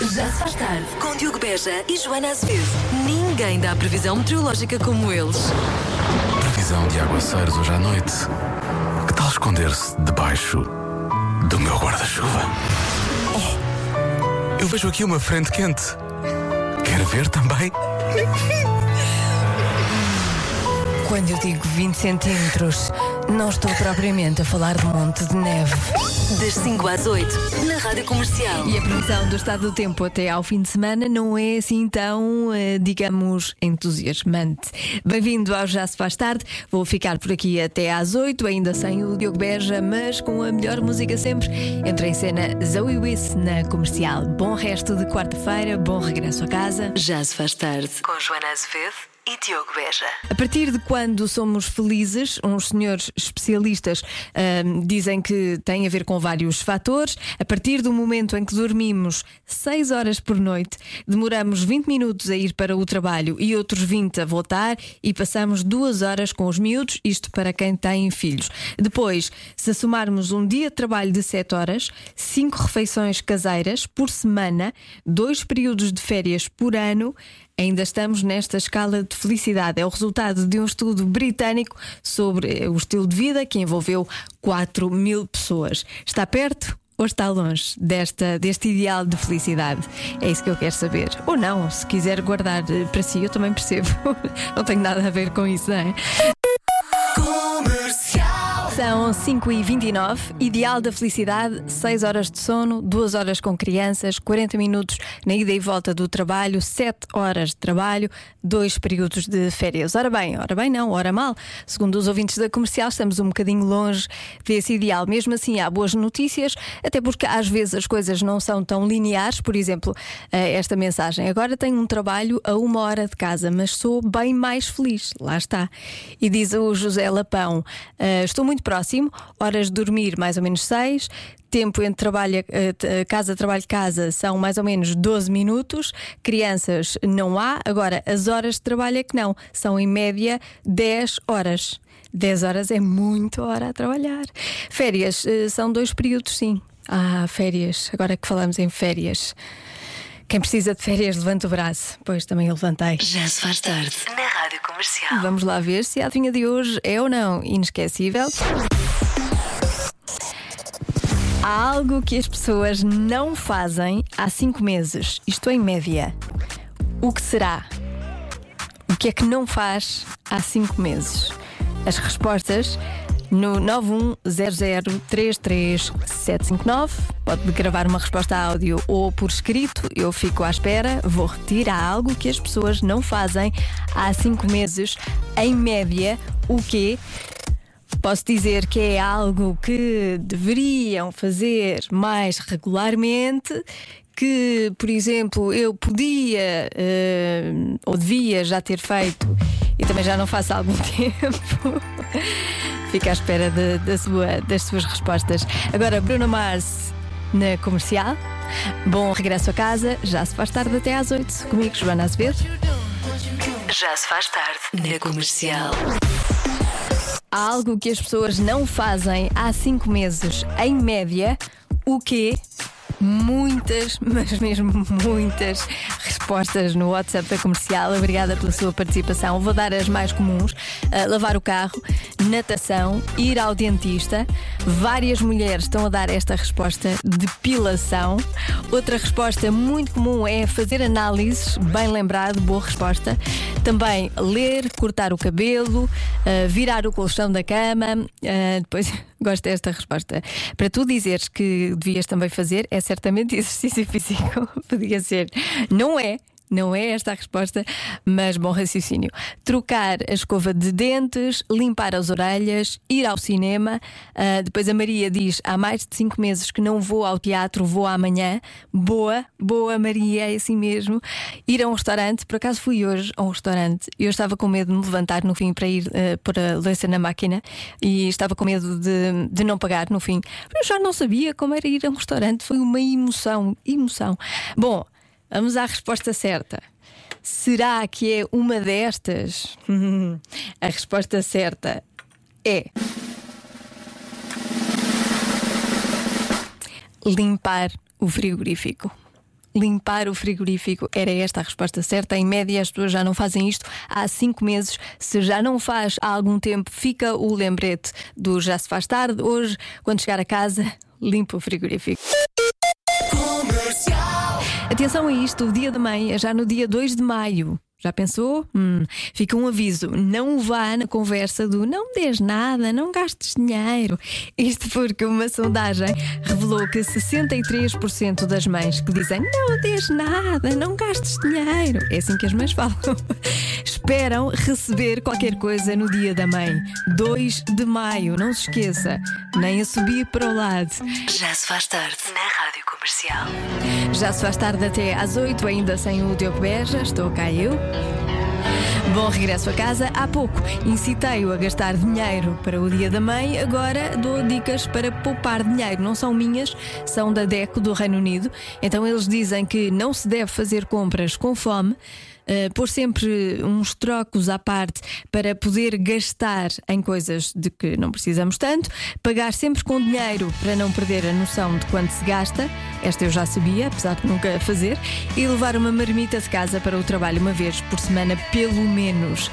Já se faz tarde. Com Diogo Beja e Joana Azevedo. Ninguém dá previsão meteorológica como eles. Previsão de aguaceiros hoje à noite. Que tal esconder-se debaixo do meu guarda-chuva? Oh, eu vejo aqui uma frente quente. Quer ver também? Quando eu digo 20 centímetros, não estou propriamente a falar de monte de neve. Das 5 às 8, na Rádio Comercial. E a previsão do estado do tempo até ao fim de semana não é assim tão, eh, digamos, entusiasmante. Bem-vindo ao Já Se Faz Tarde. Vou ficar por aqui até às 8, ainda sem o Diogo Beja, mas com a melhor música sempre. Entra em cena Zoe Wiss na comercial. Bom resto de quarta-feira, bom regresso a casa. Já se faz tarde. Com Joana Azevedo e Diogo Beja. A partir de quando somos felizes, uns senhores especialistas ahm, dizem que tem a ver com vários fatores. A partir do momento em que dormimos 6 horas por noite, demoramos 20 minutos a ir para o trabalho e outros 20 a voltar e passamos 2 horas com os miúdos, isto para quem tem filhos. Depois, se somarmos um dia de trabalho de 7 horas, 5 refeições caseiras por semana, dois períodos de férias por ano, Ainda estamos nesta escala de felicidade. É o resultado de um estudo britânico sobre eh, o estilo de vida que envolveu 4 mil pessoas. Está perto? Ou está longe desta, deste ideal de felicidade? É isso que eu quero saber. Ou não, se quiser guardar eh, para si, eu também percebo. Não tenho nada a ver com isso, não é? São 5 e 29 ideal da felicidade, 6 horas de sono, 2 horas com crianças, 40 minutos na ida e volta do trabalho, 7 horas de trabalho, 2 períodos de férias. Ora bem, ora bem não, ora mal. Segundo os ouvintes da comercial, estamos um bocadinho longe desse ideal. Mesmo assim, há boas notícias, até porque às vezes as coisas não são tão lineares. Por exemplo, eh, esta mensagem: agora tenho um trabalho a uma hora de casa, mas sou bem mais feliz. Lá está. E diz o José Lapão: "Ah, estou muito próximo, horas de dormir mais ou menos 6. Tempo entre trabalho, eh, t- casa, trabalho, casa são mais ou menos 12 minutos. Crianças não há. Agora, as horas de trabalho é que não. São em média 10 horas. 10 horas é muito hora a trabalhar. Férias eh, são dois períodos, sim. Ah, férias. Agora que falamos em férias. Quem precisa de férias, levanta o braço. Pois também eu levantei. Já se faz tarde. Comercial. Vamos lá ver se a adivinha de hoje é ou não inesquecível. Há algo que as pessoas não fazem há cinco meses, isto em média. O que será? O que é que não faz há cinco meses? As respostas no 910033759. Pode gravar uma resposta a áudio ou por escrito. Eu fico à espera. Vou repetir. Há algo que as pessoas não fazem há cinco meses, em média. O quê? Posso dizer que é algo que deveriam fazer mais regularmente. Que, por exemplo, eu podia eh, ou devia já ter feito e também já não faço há algum tempo. Fica à espera de- da sua- das suas respostas. Agora, Bruno Mars na comercial. Bom regresso a casa. Já se faz tarde até às 8. Comigo, Joana Azevedo. Já se faz tarde. Na Comercial. Há algo que as pessoas não fazem há cinco meses, em média, o quê? Muitas, mas mesmo muitas respostas no WhatsApp da comercial. Obrigada pela sua participação. Vou dar as mais comuns: Ah, lavar o carro, natação, ir ao dentista. Várias mulheres estão a dar esta resposta: depilação. Outra resposta muito comum é fazer análises. Bem lembrado, boa resposta. Também ler, cortar o cabelo, ah, virar o colchão da cama. Ah, depois, gosto desta resposta. Para tu dizeres que devias também fazer, é certamente exercício físico. Podia ser. Não é. Não é esta a resposta, mas bom raciocínio. Trocar a escova de dentes, limpar as orelhas, ir ao cinema. Ah, depois a Maria diz: há mais de cinco meses que não vou ao teatro, vou amanhã. Boa, boa Maria, é assim mesmo. Ir a um restaurante, por acaso fui hoje a um restaurante eu estava com medo de me levantar no fim para ir ah, pôr a louça na máquina e estava com medo de, de não pagar no fim. Eu já não sabia como era ir a um restaurante, foi uma emoção, emoção. Bom. Vamos à resposta certa. Será que é uma destas? A resposta certa é. Limpar o frigorífico. limpar o frigorífico? Era esta a resposta certa. Em média, as pessoas já não fazem isto há cinco meses. Se já não faz há algum tempo, fica o lembrete do já se faz tarde. Hoje, quando chegar a casa, limpa o frigorífico. Atenção a isto, o dia da mãe é já no dia 2 de maio. Já pensou? Hum, fica um aviso: não vá na conversa do não des nada, não gastes dinheiro. Isto porque uma sondagem revelou que 63% das mães que dizem não des nada, não gastes dinheiro, é assim que as mães falam, esperam receber qualquer coisa no dia da mãe, 2 de maio. Não se esqueça, nem a subir para o lado. Já se faz tarde na Rádio Comercial. Já se faz tarde até às 8, ainda sem o Diogo Beja, estou cá eu. Bom regresso a casa. Há pouco incitei-o a gastar dinheiro para o Dia da Mãe, agora dou dicas para poupar dinheiro. Não são minhas, são da DECO do Reino Unido. Então eles dizem que não se deve fazer compras com fome. Uh, pôr sempre uns trocos à parte para poder gastar em coisas de que não precisamos tanto, pagar sempre com dinheiro para não perder a noção de quanto se gasta, esta eu já sabia, apesar de nunca fazer, e levar uma marmita de casa para o trabalho uma vez por semana, pelo menos.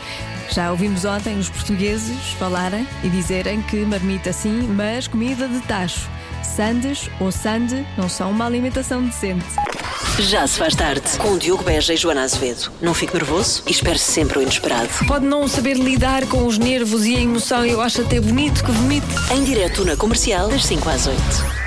Já ouvimos ontem os portugueses falarem e dizerem que marmita sim, mas comida de tacho. Sandes ou sande não são uma alimentação decente. Já se faz tarde com Diogo Beja e Joana Azevedo. Não fique nervoso e espere sempre o inesperado. Pode não saber lidar com os nervos e a emoção, eu acho até bonito que vomite. Em direto na comercial, das 5 às 8.